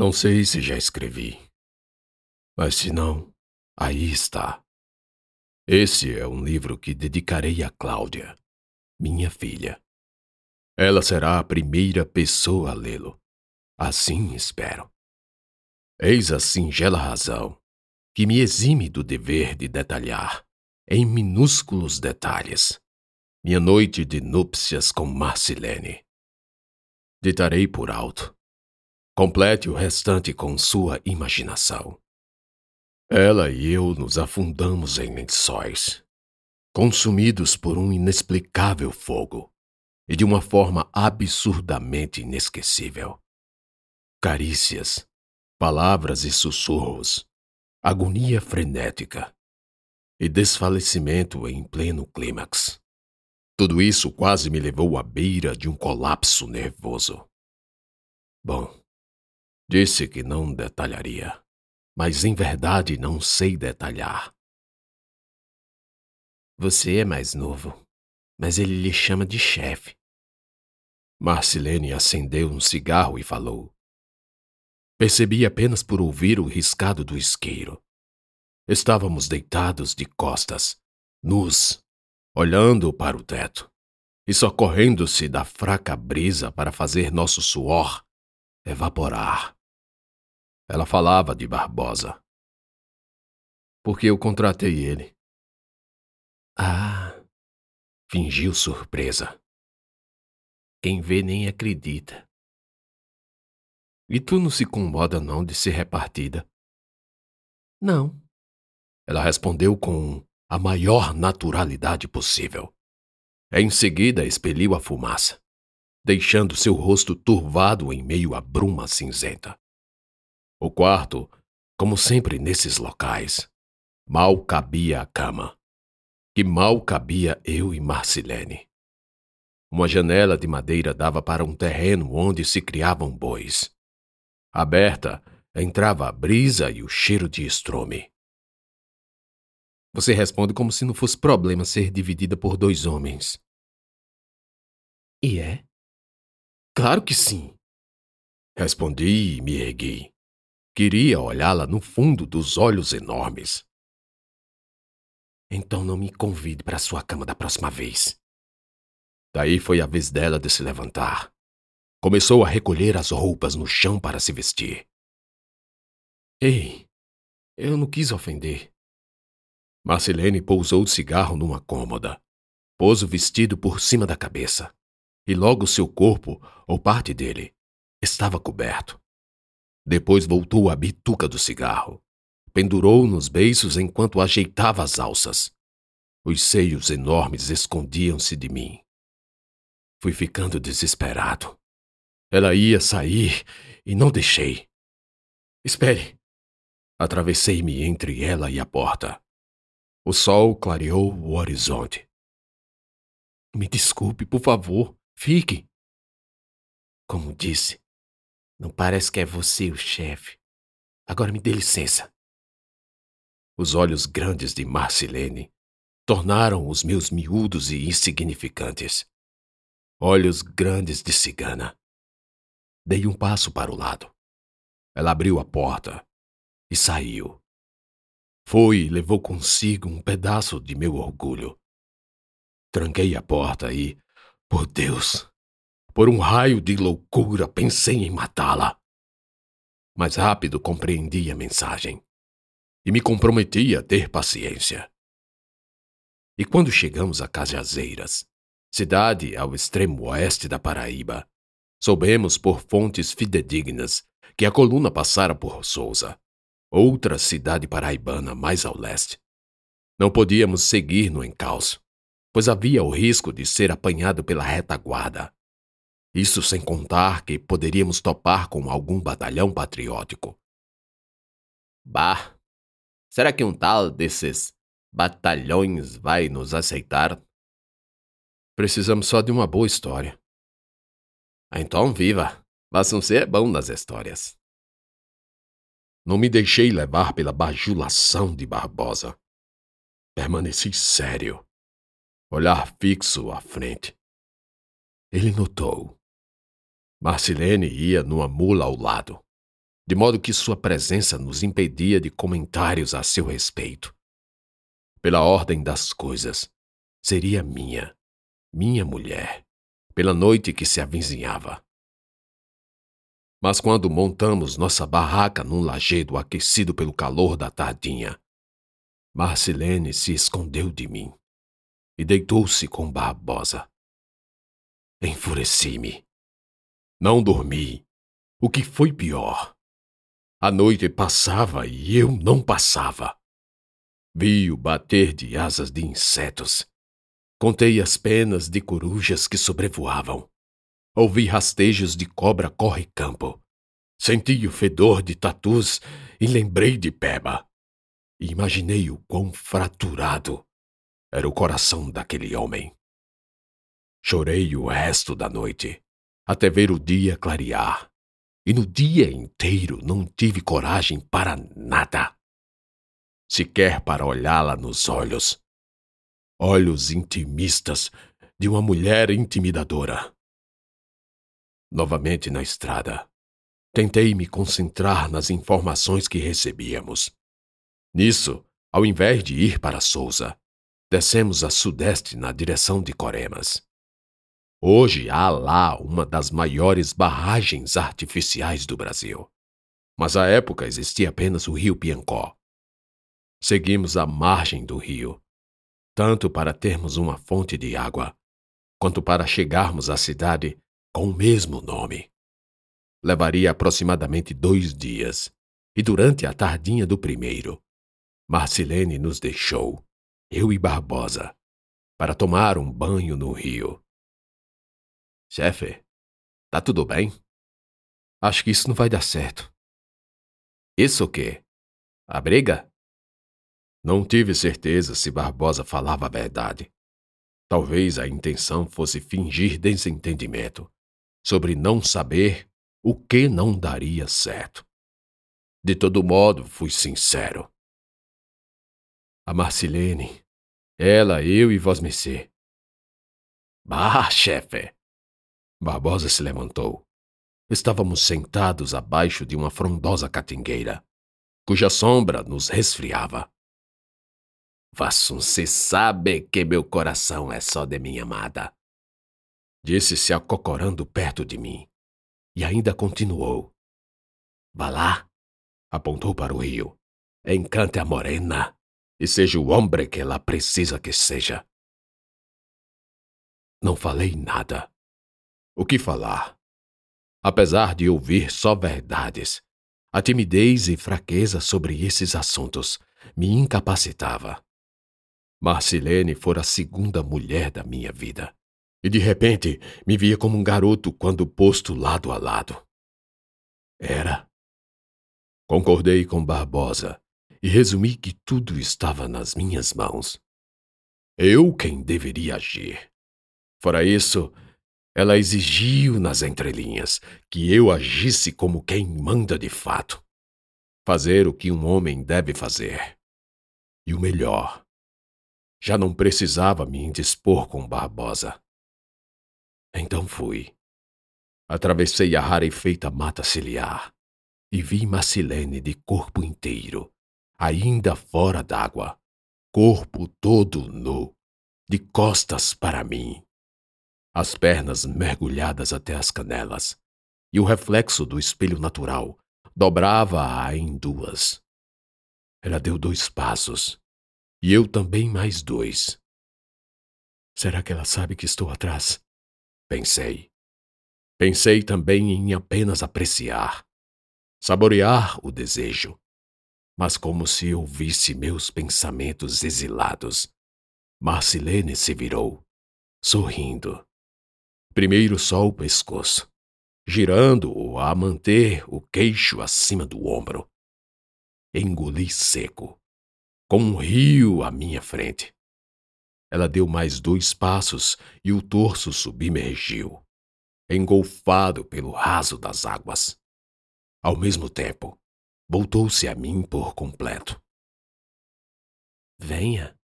Não sei se já escrevi. Mas se não, aí está. Esse é um livro que dedicarei a Cláudia, minha filha. Ela será a primeira pessoa a lê-lo. Assim espero. Eis a singela razão que me exime do dever de detalhar, em minúsculos detalhes, minha noite de núpcias com Marcilene. Ditarei por alto. Complete o restante com sua imaginação. Ela e eu nos afundamos em lençóis, consumidos por um inexplicável fogo e de uma forma absurdamente inesquecível. Carícias, palavras e sussurros, agonia frenética e desfalecimento em pleno clímax. Tudo isso quase me levou à beira de um colapso nervoso. Bom, disse que não detalharia, mas em verdade não sei detalhar. Você é mais novo, mas ele lhe chama de chefe. Marcilene acendeu um cigarro e falou. Percebi apenas por ouvir o riscado do isqueiro. Estávamos deitados de costas, nus, olhando para o teto, e socorrendo-se da fraca brisa para fazer nosso suor evaporar. Ela falava de Barbosa. Porque eu contratei ele. Ah! Fingiu surpresa. Quem vê nem acredita. E tu não se incomoda não de ser repartida? Não. Ela respondeu com a maior naturalidade possível. Em seguida expeliu a fumaça, deixando seu rosto turvado em meio à bruma cinzenta. O quarto, como sempre nesses locais, mal cabia a cama, que mal cabia eu e Marcilene. Uma janela de madeira dava para um terreno onde se criavam bois. Aberta, entrava a brisa e o cheiro de estrume. Você responde como se não fosse problema ser dividida por dois homens. E é? Claro que sim. Respondi e me ergui. Queria olhá-la no fundo dos olhos enormes. Então não me convide para sua cama da próxima vez. Daí foi a vez dela de se levantar. Começou a recolher as roupas no chão para se vestir. Ei, eu não quis ofender. Marcelene pousou o cigarro numa cômoda, pôs o vestido por cima da cabeça, e logo seu corpo, ou parte dele, estava coberto. Depois voltou à bituca do cigarro, pendurou nos beiços enquanto ajeitava as alças. Os seios enormes escondiam-se de mim. Fui ficando desesperado. Ela ia sair e não deixei. Espere. Atravessei-me entre ela e a porta. O sol clareou o horizonte. Me desculpe, por favor. Fique. Como disse, não parece que é você o chefe. Agora me dê licença. Os olhos grandes de Marcilene tornaram os meus miúdos e insignificantes. Olhos grandes de cigana. Dei um passo para o lado. Ela abriu a porta e saiu. Foi e levou consigo um pedaço de meu orgulho. Tranquei a porta e, por Deus, por um raio de loucura pensei em matá-la. Mas rápido compreendi a mensagem e me comprometi a ter paciência. E quando chegamos a Cajazeiras, cidade ao extremo oeste da Paraíba, Soubemos por fontes fidedignas que a coluna passara por Souza, outra cidade paraibana mais ao leste. Não podíamos seguir no encalço, pois havia o risco de ser apanhado pela retaguarda. Isso sem contar que poderíamos topar com algum batalhão patriótico. Bah! Será que um tal desses batalhões vai nos aceitar? Precisamos só de uma boa história. Então viva! Você é bom nas histórias. Não me deixei levar pela bajulação de Barbosa. Permaneci sério, olhar fixo à frente. Ele notou. Marcilene ia numa mula ao lado. de modo que sua presença nos impedia de comentários a seu respeito. Pela ordem das coisas, seria minha, minha mulher, pela noite que se avizinhava. Mas quando montamos nossa barraca num lajedo aquecido pelo calor da tardinha, Marcelene se escondeu de mim e deitou-se com Barbosa. Enfureci-me. Não dormi. O que foi pior? A noite passava e eu não passava. Vi o bater de asas de insetos. Contei as penas de corujas que sobrevoavam. Ouvi rastejos de cobra corre-campo. Senti o fedor de tatus e lembrei de Peba. Imaginei o quão fraturado era o coração daquele homem. Chorei o resto da noite, até ver o dia clarear, e no dia inteiro não tive coragem para nada. Sequer para olhá-la nos olhos. Olhos intimistas de uma mulher intimidadora. Novamente na estrada, tentei me concentrar nas informações que recebíamos. Nisso, ao invés de ir para Souza, Descemos a sudeste na direção de Coremas. Hoje há lá uma das maiores barragens artificiais do Brasil. Mas à época existia apenas o rio Piancó. Seguimos a margem do rio, tanto para termos uma fonte de água, quanto para chegarmos à cidade com o mesmo nome. Levaria aproximadamente dois dias, e durante a tardinha do primeiro, Marcilene nos deixou eu e Barbosa, para tomar um banho no rio. Chefe, tá tudo bem? Acho que isso não vai dar certo. Isso o quê? A briga? Não tive certeza se Barbosa falava a verdade. Talvez a intenção fosse fingir desentendimento sobre não saber o que não daria certo. De todo modo, fui sincero. A Marcilene. Ela, eu e Vosmecê. Bah, chefe! Barbosa se levantou. Estávamos sentados abaixo de uma frondosa catingueira, cuja sombra nos resfriava. Vassunce sabe que meu coração é só de minha amada. Disse se acocorando perto de mim. E ainda continuou. Vá lá, apontou para o rio. Encante a morena e seja o homem que ela precisa que seja. Não falei nada. O que falar? Apesar de ouvir só verdades, a timidez e fraqueza sobre esses assuntos me incapacitava. Marcilene fora a segunda mulher da minha vida. E de repente me via como um garoto quando posto lado a lado. Era. Concordei com Barbosa e resumi que tudo estava nas minhas mãos. Eu quem deveria agir. Fora isso, ela exigiu nas entrelinhas que eu agisse como quem manda de fato. Fazer o que um homem deve fazer. E o melhor, já não precisava me indispor com Barbosa. Então fui. Atravessei a rarefeita mata ciliar e vi Macilene de corpo inteiro, ainda fora d'água, corpo todo nu, de costas para mim, as pernas mergulhadas até as canelas, e o reflexo do espelho natural dobrava-a em duas. Ela deu dois passos, e eu também mais dois. Será que ela sabe que estou atrás? Pensei. Pensei também em apenas apreciar, saborear o desejo, mas como se ouvisse meus pensamentos exilados. Marcilene se virou, sorrindo. Primeiro só o pescoço, girando-o a manter o queixo acima do ombro. Engoli seco, com um rio à minha frente. Ela deu mais dois passos e o torso submergiu, engolfado pelo raso das águas. Ao mesmo tempo, voltou-se a mim por completo. Venha,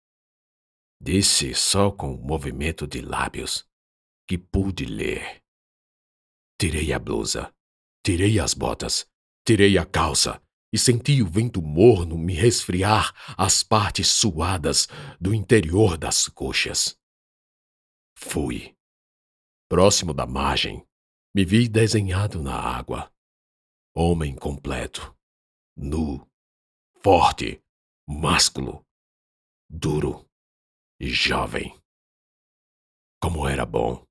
disse só com um movimento de lábios que pude ler. Tirei a blusa, tirei as botas Tirei a calça e senti o vento morno me resfriar as partes suadas do interior das coxas. Fui. Próximo da margem, me vi desenhado na água. Homem completo, nu, forte, másculo, duro e jovem. Como era bom!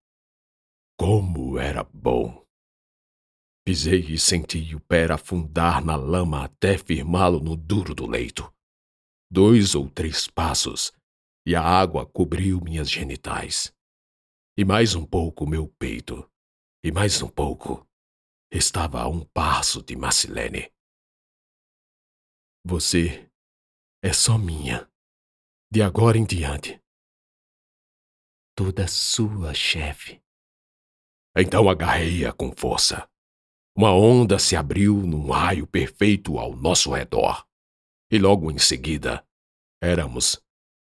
Como era bom! Pisei e senti o pé afundar na lama até firmá-lo no duro do leito. Dois ou três passos, e a água cobriu minhas genitais. E mais um pouco meu peito. E mais um pouco. Estava a um passo de Marcilene. Você é só minha, de agora em diante. Toda sua, chefe. Então agarrei-a com força. Uma onda se abriu num raio perfeito ao nosso redor. E logo em seguida, éramos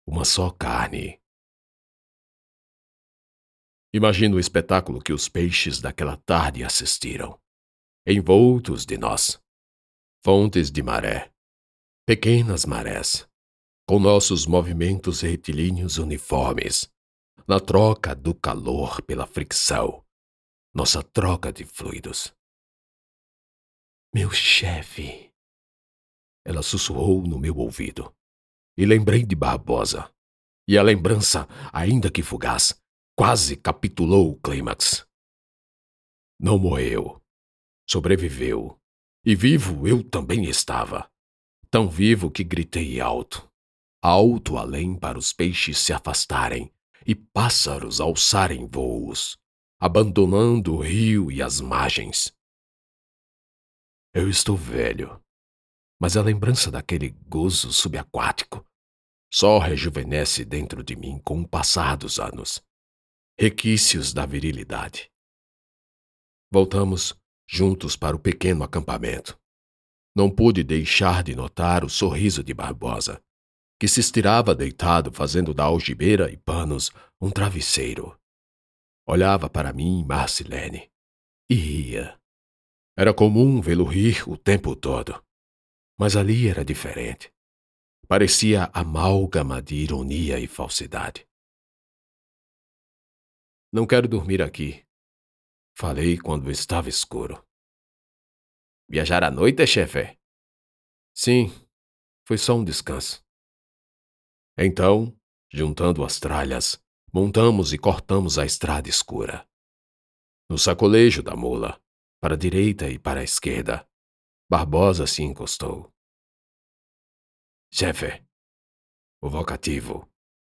uma só carne. Imagino o espetáculo que os peixes daquela tarde assistiram, envoltos de nós. Fontes de maré, pequenas marés, com nossos movimentos retilíneos uniformes, na troca do calor pela fricção, nossa troca de fluidos. Meu chefe. Ela sussurrou no meu ouvido. E lembrei de Barbosa. E a lembrança, ainda que fugaz, quase capitulou o clímax. Não morreu. Sobreviveu. E vivo eu também estava. Tão vivo que gritei alto. Alto além para os peixes se afastarem e pássaros alçarem voos, abandonando o rio e as margens eu estou velho, mas a lembrança daquele gozo subaquático só rejuvenesce dentro de mim com o passar dos anos. Requícios da virilidade. Voltamos juntos para o pequeno acampamento. Não pude deixar de notar o sorriso de Barbosa, que se estirava deitado fazendo da algibeira e panos um travesseiro. Olhava para mim, Marcilene, e ria. Era comum vê-lo rir o tempo todo. Mas ali era diferente. Parecia amálgama de ironia e falsidade. Não quero dormir aqui. Falei quando estava escuro. Viajar à noite, chefe? Sim, foi só um descanso. Então, juntando as tralhas, montamos e cortamos a estrada escura. No sacolejo da mula, para a direita e para a esquerda. Barbosa se encostou. Chefe. O vocativo.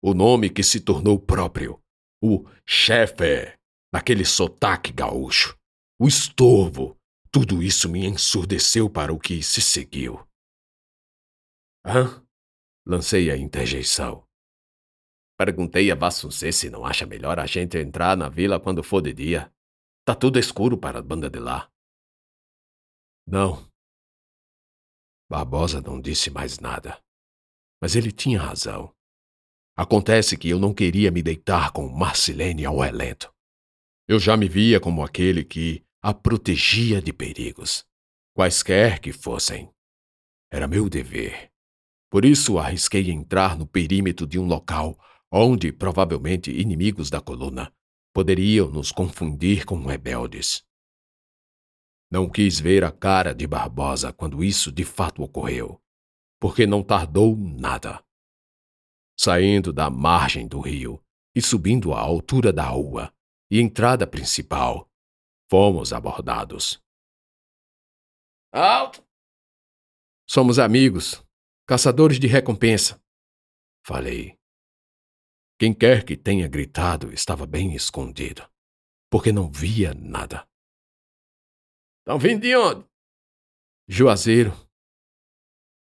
O nome que se tornou próprio. O chefe. Naquele sotaque gaúcho. O estorvo. Tudo isso me ensurdeceu para o que se seguiu. Hã? Lancei a interjeição. Perguntei a Vassuncê se não acha melhor a gente entrar na vila quando for de dia. Tá tudo escuro para a banda de lá. Não. Barbosa não disse mais nada. Mas ele tinha razão. Acontece que eu não queria me deitar com Marcilene ao relento. Eu já me via como aquele que a protegia de perigos, quaisquer que fossem. Era meu dever. Por isso arrisquei entrar no perímetro de um local onde provavelmente inimigos da coluna poderiam nos confundir com rebeldes. Não quis ver a cara de Barbosa quando isso de fato ocorreu, porque não tardou nada. Saindo da margem do rio e subindo à altura da rua e entrada principal, fomos abordados. Alto! Somos amigos, caçadores de recompensa, falei. Quem quer que tenha gritado estava bem escondido, porque não via nada. Estão vindo de onde? Juazeiro.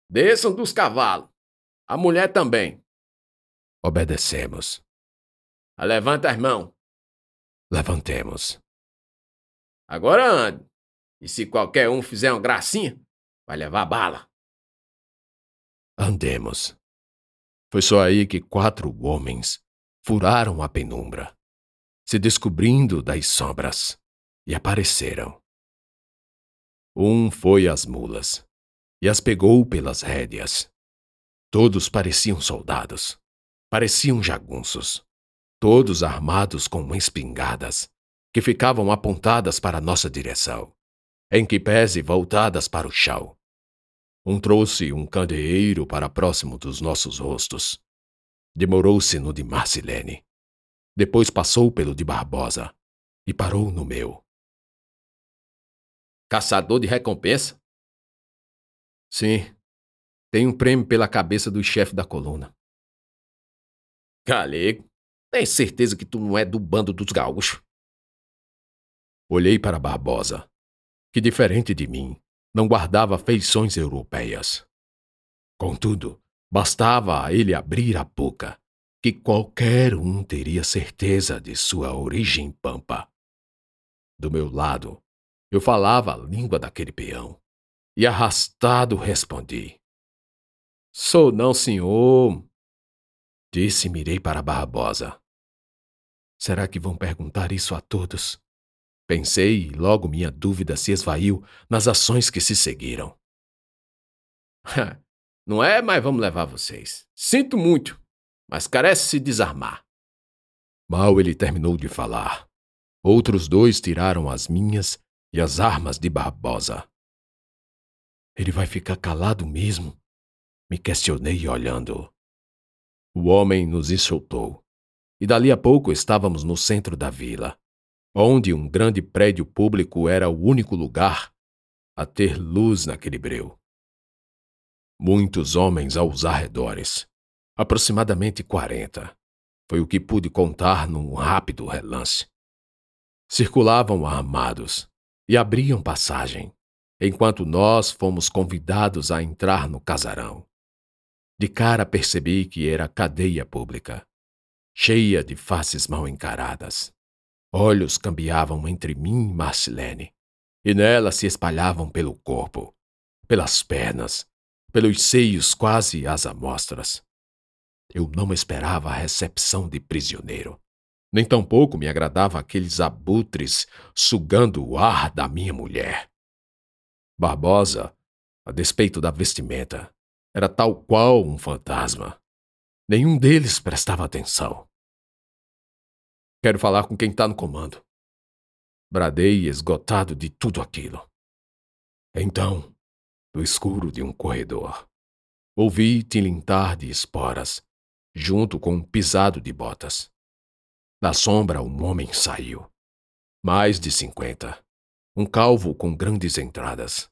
Desçam dos cavalos. A mulher também. Obedecemos. Levanta as mãos. Levantemos. Agora ande. E se qualquer um fizer uma gracinha, vai levar bala. Andemos. Foi só aí que quatro homens furaram a penumbra, se descobrindo das sombras, e apareceram. Um foi às mulas e as pegou pelas rédeas. Todos pareciam soldados, pareciam jagunços, todos armados com espingardas, que ficavam apontadas para nossa direção, em que pese voltadas para o chão. Um trouxe um candeeiro para próximo dos nossos rostos. Demorou-se no de Marcilene. Depois passou pelo de Barbosa e parou no meu. Caçador de recompensa? Sim. Tem um prêmio pela cabeça do chefe da coluna. Galego, tem certeza que tu não é do bando dos gaúchos? Olhei para Barbosa, que, diferente de mim, não guardava feições europeias. Contudo, bastava a ele abrir a boca, que qualquer um teria certeza de sua origem pampa. Do meu lado, eu falava a língua daquele peão e arrastado respondi. Sou não, senhor. Disse e mirei para Barbosa. Será que vão perguntar isso a todos? Pensei e logo minha dúvida se esvaiu nas ações que se seguiram. Não é, mas vamos levar vocês. Sinto muito, mas carece se desarmar. Mal ele terminou de falar, outros dois tiraram as minhas e as armas de Barbosa. Ele vai ficar calado mesmo? Me questionei olhando. O homem nos enxotou, e dali a pouco estávamos no centro da vila, onde um grande prédio público era o único lugar a ter luz naquele breu. Muitos homens aos arredores, aproximadamente quarenta, foi o que pude contar num rápido relance. Circulavam armados e abriam passagem, enquanto nós fomos convidados a entrar no casarão. De cara percebi que era cadeia pública, cheia de faces mal encaradas. Olhos cambiavam entre mim e Marcelene, e nela se espalhavam pelo corpo, pelas pernas, pelos seios quase às amostras. Eu não esperava a recepção de prisioneiro. Nem tampouco me agradava aqueles abutres sugando o ar da minha mulher. Barbosa, a despeito da vestimenta, era tal qual um fantasma. Nenhum deles prestava atenção. Quero falar com quem está no comando. Bradei esgotado de tudo aquilo. Então, do escuro de um corredor, ouvi tilintar de esporas, junto com um pisado de botas. Da sombra, um homem saiu. Mais de cinquenta um calvo com grandes entradas,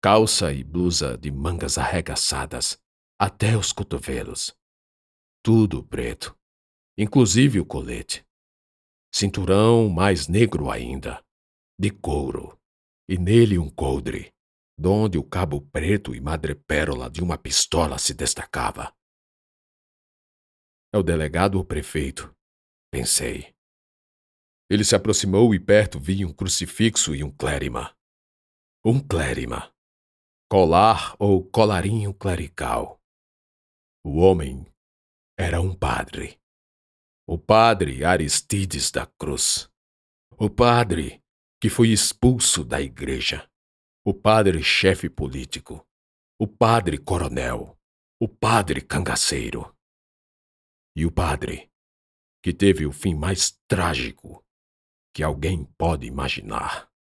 calça e blusa de mangas arregaçadas até os cotovelos. Tudo preto, inclusive o colete. Cinturão mais negro ainda, de couro, e nele um coldre, donde o cabo preto e madrepérola de uma pistola se destacava. É o delegado ou prefeito? Pensei. Ele se aproximou e perto vi um crucifixo e um clérima. Um clérima. Colar ou colarinho clerical. O homem era um padre. O padre Aristides da Cruz. O padre que foi expulso da igreja. O padre chefe político. O padre coronel. O padre cangaceiro. E o padre que teve o fim mais trágico que alguém pode imaginar.